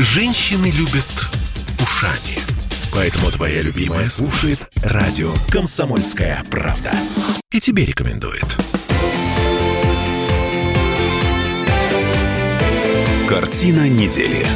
Женщины любят ушами. Поэтому твоя любимая слушает радио «Комсомольская правда». И тебе рекомендует. Картина недели.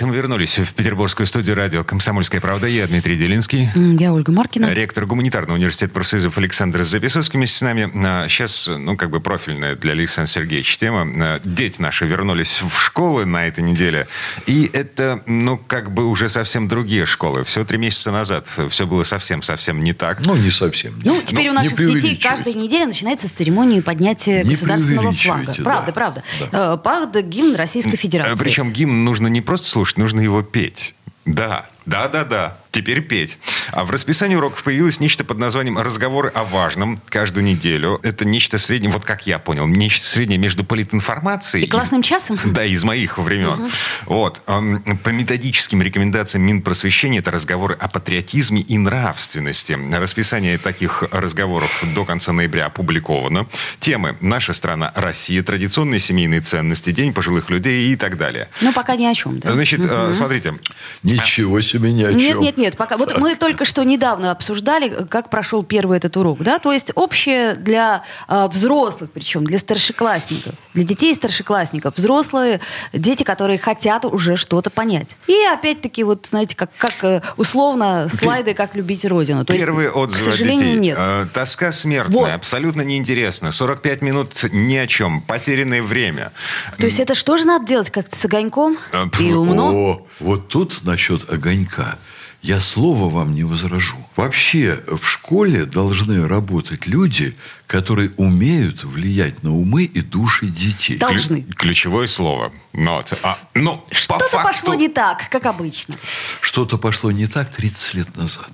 Это мы вернулись в петербургскую студию радио «Комсомольская правда». Я Дмитрий Делинский. Я Ольга Маркина. Ректор гуманитарного университета профсоюзов Александр Записовский вместе с нами. А, Сейчас, ну, как бы профильная для Александра Сергеевича тема. А, Дети наши вернулись в школы на этой неделе. И это, ну, как бы уже совсем другие школы. Все три месяца назад все было совсем-совсем не так. Ну, не совсем. Ну, теперь Ну, у наших детей каждая неделя начинается с церемонии поднятия Не государственного флага. преувеличивайте, Правда, да. правда. Э, Правда, гимн Российской Федерации. А, Причем гимн нужно не просто слушать, нужно его петь. Да, да, да, да. Теперь петь. А в расписании уроков появилось нечто под названием «Разговоры о важном» каждую неделю. Это нечто среднее, вот как я понял, нечто среднее между политинформацией... И классным часом? Да, из моих времен. Вот. Эм, По методическим рекомендациям Минпросвещения это разговоры о патриотизме и нравственности. Расписание таких разговоров до конца ноября опубликовано. Темы «Наша страна, Россия», «Традиционные семейные ценности», «День пожилых людей» и так далее. Ну, пока ни о чем, да? Значит, э, смотрите, Ничего себе, ни о Нет, чем. нет, нет, пока. Вот мы только что недавно обсуждали, как прошел первый этот урок, да, то есть общее для э, взрослых, причем для старшеклассников, для детей старшеклассников, взрослые, дети, которые хотят уже что-то понять. И опять-таки вот, знаете, как, как э, условно слайды, как любить родину. То есть, Первые к отзывы от сожалению, детей. нет. Э, тоска смертная, Вот. абсолютно неинтересно. 45 минут ни о чем, потерянное время. То есть это что же надо делать, как с огоньком А, и умно? О, вот тут насчет огонька. única Я слова вам не возражу. Вообще в школе должны работать люди, которые умеют влиять на умы и души детей. Должны. Клю- ключевое слово. Not. А, ну, по Что-то факту- пошло не так, как обычно. Что-то пошло не так 30 лет назад.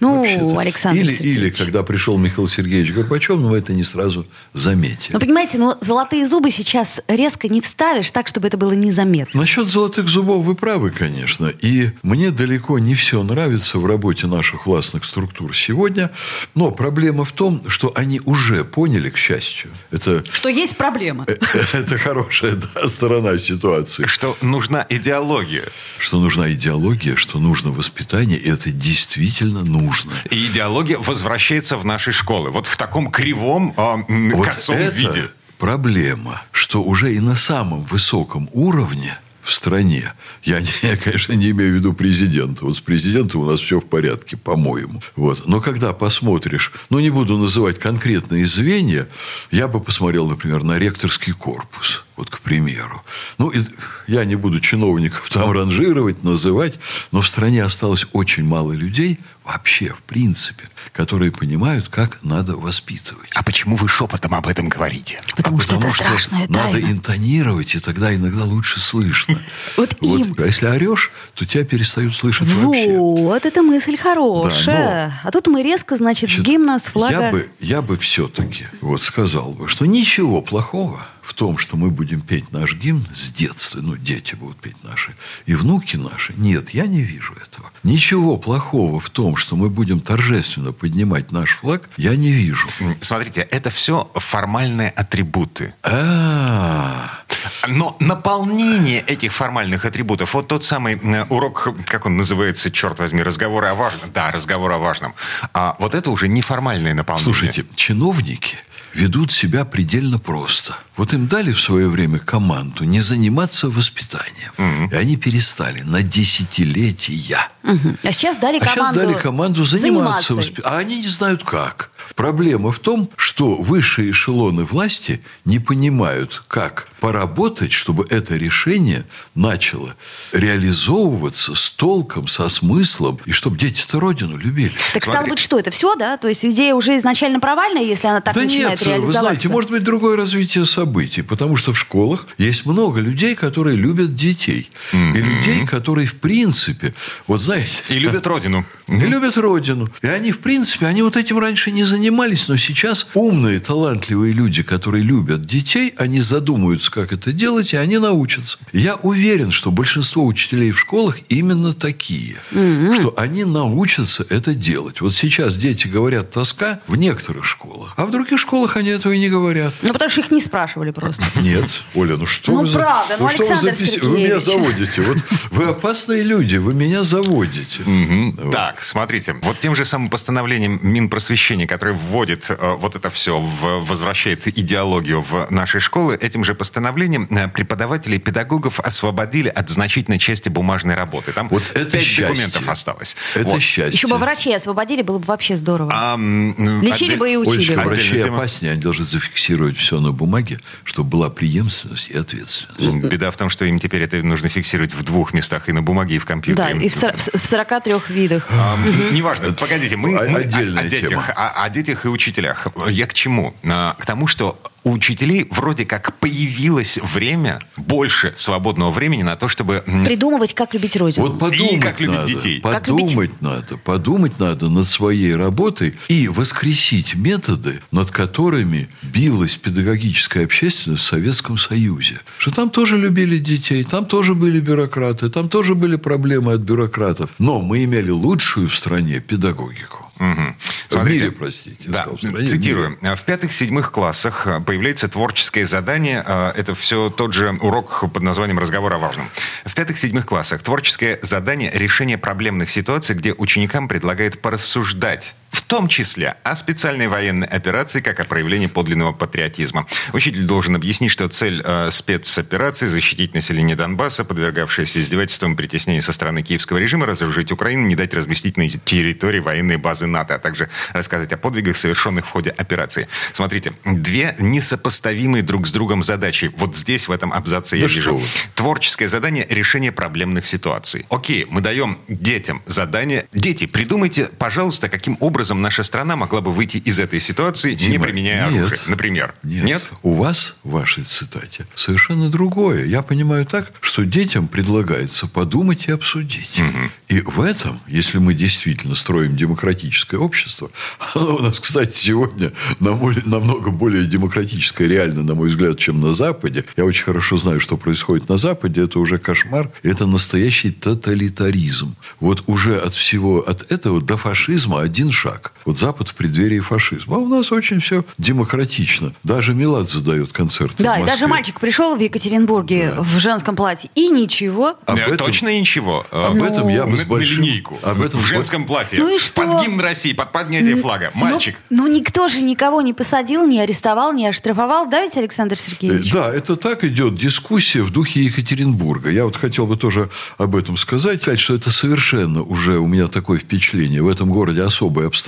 Ну, Вообще-то. Александр или, Сергеевич. или когда пришел Михаил Сергеевич Горбачев, но вы это не сразу заметили. Ну, понимаете, ну, золотые зубы сейчас резко не вставишь так, чтобы это было незаметно. Насчет золотых зубов вы правы, конечно. И мне далеко не все нравится в работе наших властных структур сегодня. Но проблема в том, что они уже поняли, к счастью, это, Что есть проблема. это хорошая да, сторона ситуации, Что нужна идеология. что нужна идеология, что нужно воспитание, и это действительно нужно. И идеология возвращается в наши школы. Вот в таком кривом, м, Вот косом это виде. проблема, что уже и на самом высоком уровне в стране, я, я, конечно, не имею в виду президента. Вот с президентом у нас все в порядке, по-моему. Вот. Но когда посмотришь, ну, не буду называть конкретные звенья, я бы посмотрел, например, на ректорский корпус. Вот, к примеру. Ну, и я не буду чиновников там ранжировать, называть, но в стране осталось очень мало людей, вообще, в принципе, которые понимают, как надо воспитывать. А почему вы шепотом об этом говорите? Потому, что это Потому что страшная надо тайна. интонировать, и тогда иногда лучше слышно. Вот им. А если орешь, то тебя перестают слышать вообще. Вот, это мысль хорошая. а тут мы резко, значит, с Значит, гимна, с флага... Я бы, я бы все-таки вот сказал бы, что ничего плохого в том, что мы будем петь наш гимн с детства, ну, дети будут петь наши, и внуки наши. Нет, я не вижу этого. Ничего плохого в том, что мы будем торжественно поднимать наш флаг, я не вижу. Смотрите, это все формальные атрибуты. А, Но наполнение этих формальных атрибутов, вот тот самый урок, как он называется, черт возьми, разговоры о важном. Да, разговор о важном. А вот это уже неформальное наполнение. Слушайте, чиновники ведут себя предельно просто. Вот им дали в свое время команду не заниматься воспитанием. И они перестали на десятилетия. Мгм. А сейчас дали А сейчас команду... дали команду заниматься, заниматься. воспитанием. А они не знают как. Проблема в том, что высшие эшелоны власти не понимают, как поработать, чтобы это решение начало реализовываться с толком, со смыслом, и чтобы дети-то родину любили. Так стало Смотри. быть, что это все, да? То есть идея уже изначально провальная, если она так да начинает нет, вы реализоваться? знаете, может быть другое развитие событий, потому что в школах есть много людей, которые любят детей. И людей, которые в принципе, вот знаете... И любят родину. И любят родину. И они, в принципе, они вот этим раньше не занимались. но сейчас умные, талантливые люди, которые любят детей, они задумаются, как это делать, и они научатся. Я уверен, что большинство учителей в школах именно такие, mm-hmm. что они научатся это делать. Вот сейчас дети говорят тоска в некоторых школах, а в других школах они этого и не говорят. Ну, потому что их не спрашивали просто. Нет, Оля, ну что ну, вы... правда, ну, ну что Александр вы, Сергеевич. вы меня заводите. Вот вы опасные люди, вы меня заводите. Вот. Так, смотрите, вот тем же самым постановлением Минпросвещения, которое вводит э, вот это все, в, возвращает идеологию в наши школы, этим же постановлением э, преподавателей и педагогов освободили от значительной части бумажной работы. Там вот это пять счастье. документов осталось. Это вот. счастье. Еще бы врачей освободили, было бы вообще здорово. А, Лечили отдель... бы и учили. Бы. врачи тема. опаснее, они должны зафиксировать все на бумаге, чтобы была преемственность и ответственность. Беда в том, что им теперь это нужно фиксировать в двух местах, и на бумаге, и в Да, компьютере. и в, сор- в 43 видах. А, Неважно, погодите, мы, о- мы о, о детях, тема. о, о детях и учителях. Я к чему? А, К тому, что у учителей вроде как появилось время, больше свободного времени на то, чтобы... Придумывать, как любить родину. Вот подумать И как любить надо, детей. Как подумать надо, подумать надо над своей работой и воскресить методы, над которыми билась педагогическая общественность в Советском Союзе. Что там тоже любили детей, там тоже были бюрократы, там тоже были проблемы от бюрократов. Но мы имели лучшую в стране педагогику. Мгм. В мире, простите. Да, сказал, цитирую. В пятых-седьмых классах э, появляется творческое задание. э, Это все тот же урок под названием «Разговор о важном». В пятых-седьмых классах творческое задание – решение проблемных ситуаций, где ученикам предлагают порассуждать в том числе о специальной военной операции, как о проявлении подлинного патриотизма. Учитель должен объяснить, что цель э, спецоперации – защитить население Донбасса, подвергавшееся издевательствам и притеснению со стороны киевского режима, разоружить Украину, не дать разместить на территории военные базы НАТО, а также рассказать о подвигах, совершенных в ходе операции. Смотрите, две несопоставимые друг с другом задачи. Вот здесь, в этом абзаце, я Да что вижу. Творческое задание – решение проблемных ситуаций. Окей, мы даем детям задание. Дети, придумайте, пожалуйста, каким образом наша страна могла бы выйти из этой ситуации, не Дима, применяя нет. оружие. Например. Нет. У вас, в вашей цитате, совершенно другое. Я понимаю так, что детям предлагается подумать и обсудить. И в этом, если мы действительно строим демократическое общество, оно у нас, кстати, сегодня намного более демократическое, реально, на мой взгляд, чем на Западе. Я очень хорошо знаю, что происходит на Западе. Это уже кошмар. Это настоящий тоталитаризм. Вот уже от всего, от этого до фашизма один шаг. Вот Запад в преддверии фашизма. А у нас очень все демократично. Даже Милад задает концерты Да, в и Москве. даже мальчик пришел в Екатеринбурге в женском платье, и ничего. Об Э, этом- Точно ничего. Э, Об этом я бы с большим... линейку. Об этом в женском платье. Ну и что? Под гимн России, под поднятие флага. Мальчик. Ну, ну, никто же никого не посадил, не арестовал, не оштрафовал. Да ведь, Александр Э, Сергеевич? Да, это так идет дискуссия в духе Екатеринбурга. Я вот хотел бы тоже об этом сказать, сказать, что это совершенно уже у меня такое впечатление. В этом городе особая обстановка.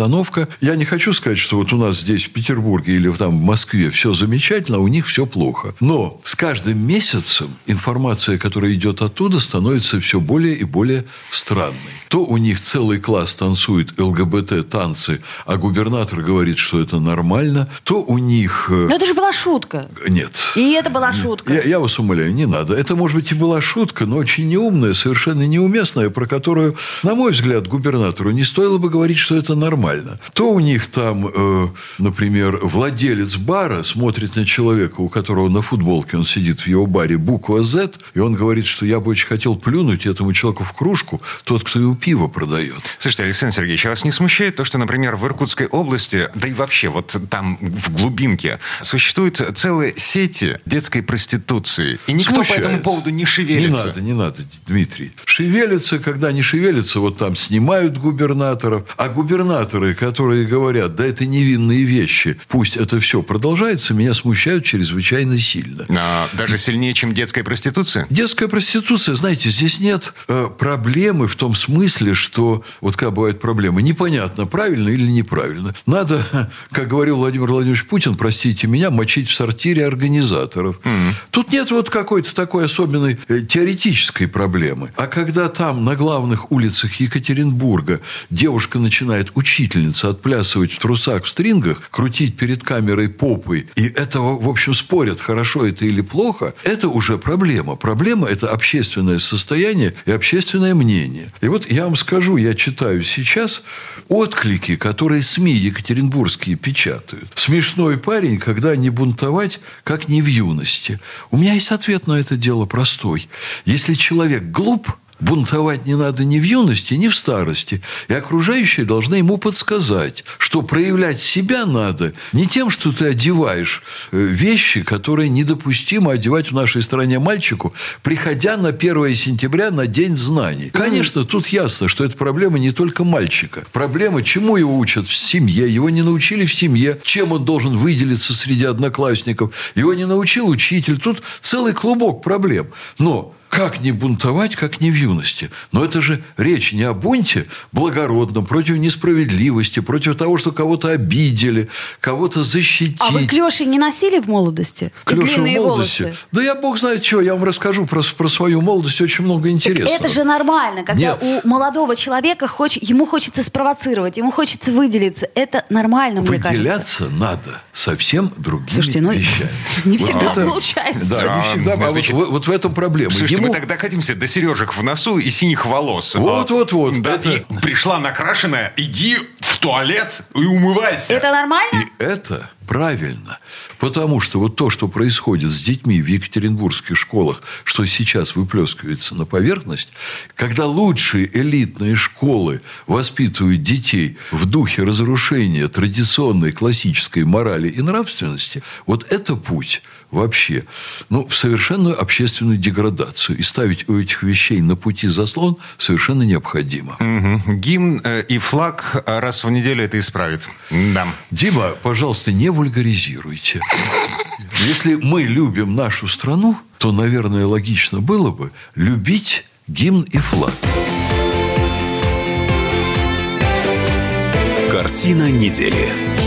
Я не хочу сказать, что вот у нас здесь в Петербурге или там в Москве все замечательно, а у них все плохо. Но с каждым месяцем информация, которая идет оттуда, становится все более и более странной. То у них целый класс танцует ЛГБТ-танцы, а губернатор говорит, что это нормально, то у них... э, Но это же была шутка. Нет. И это была шутка. Я, я вас умоляю, не надо. Это, может быть, и была шутка, но очень неумная, совершенно неуместная, про которую, на мой взгляд, губернатору не стоило бы говорить, что это нормально. То у них там, э, например, владелец бара смотрит на человека, у которого на футболке он сидит в его баре, буква Z, и он говорит, что я бы очень хотел плюнуть этому человеку в кружку, тот, кто ему пиво продает. Слушайте, Александр Сергеевич, а вас не смущает то, что, например, в Иркутской области, да и вообще вот там в глубинке, существуют целые сети детской проституции, и никто Смущает. по этому поводу не Не шевелится. надо, не надо, Дмитрий. Шевелятся, когда не шевелятся, вот там снимают губернаторов. А губернаторы, которые говорят, да это невинные вещи, пусть это все продолжается, меня смущают чрезвычайно сильно. А, даже сильнее, чем детская проституция? Детская проституция, знаете, здесь нет э, проблемы в том смысле, что вот как бывают проблемы, непонятно, правильно или неправильно. Надо, как говорил Владимир Владимирович Путин, простите меня, мочить в сортире организаторов. Тут нет вот какой-то такой особенной э, теоретической проблемы. А когда там на главных улицах Екатеринбурга девушка начинает учить учительница отплясывать в трусах, в стрингах, крутить перед камерой попой, и этого, в общем, спорят, хорошо это или плохо, это уже проблема. Проблема – это общественное состояние и общественное мнение. И вот я вам скажу, я читаю сейчас отклики, которые СМИ екатеринбургские печатают. Смешной парень, когда не бунтовать, как не в юности. У меня есть ответ на это дело простой. Если человек глуп, Бунтовать не надо ни в юности, ни в старости. И окружающие должны ему подсказать, что проявлять себя надо не тем, что ты одеваешь э, вещи, которые недопустимо одевать в нашей стране мальчику, приходя на 1 сентября на День знаний. Конечно, тут ясно, что это проблема не только мальчика. Проблема, чему его учат в семье. Его не научили в семье, чем он должен выделиться среди одноклассников. Его не научил учитель. Тут целый клубок проблем. Но как не бунтовать, как не в юности? Но это же речь не о бунте благородном, против несправедливости, против того, что кого-то обидели, кого-то защитить. А вы клеши не носили в молодости? Клеши в молодости? Волосы? Да я бог знает что, я вам расскажу про, про свою молодость очень много интересного. Так это же нормально, когда Нет. у молодого человека хоч, ему хочется спровоцировать, ему хочется выделиться. Это нормально, мне кажется. Выделяться надо совсем другими Слушайте, ну, вещами. Не всегда это, получается. Да, не всегда. А, значит, вот, вот в этом проблема. Слушайте, Ему... мы тогда катимся до сережек в носу и синих волос. Вот, вот, вот. Да, это... и пришла накрашенная, иди в туалет и умывайся. Это нормально? И это правильно. Потому что вот то, что происходит с детьми в екатеринбургских школах, что сейчас выплескивается на поверхность, когда лучшие элитные школы воспитывают детей в духе разрушения традиционной классической морали и нравственности, вот это путь вообще ну, в совершенную общественную деградацию. И ставить у этих вещей на пути заслон совершенно необходимо. Угу. Гимн э, и флаг раз в неделю это исправит. Да. Дима, пожалуйста, не вульгаризируйте. Если мы любим нашу страну, то, наверное, логично было бы любить гимн и флаг. Картина недели.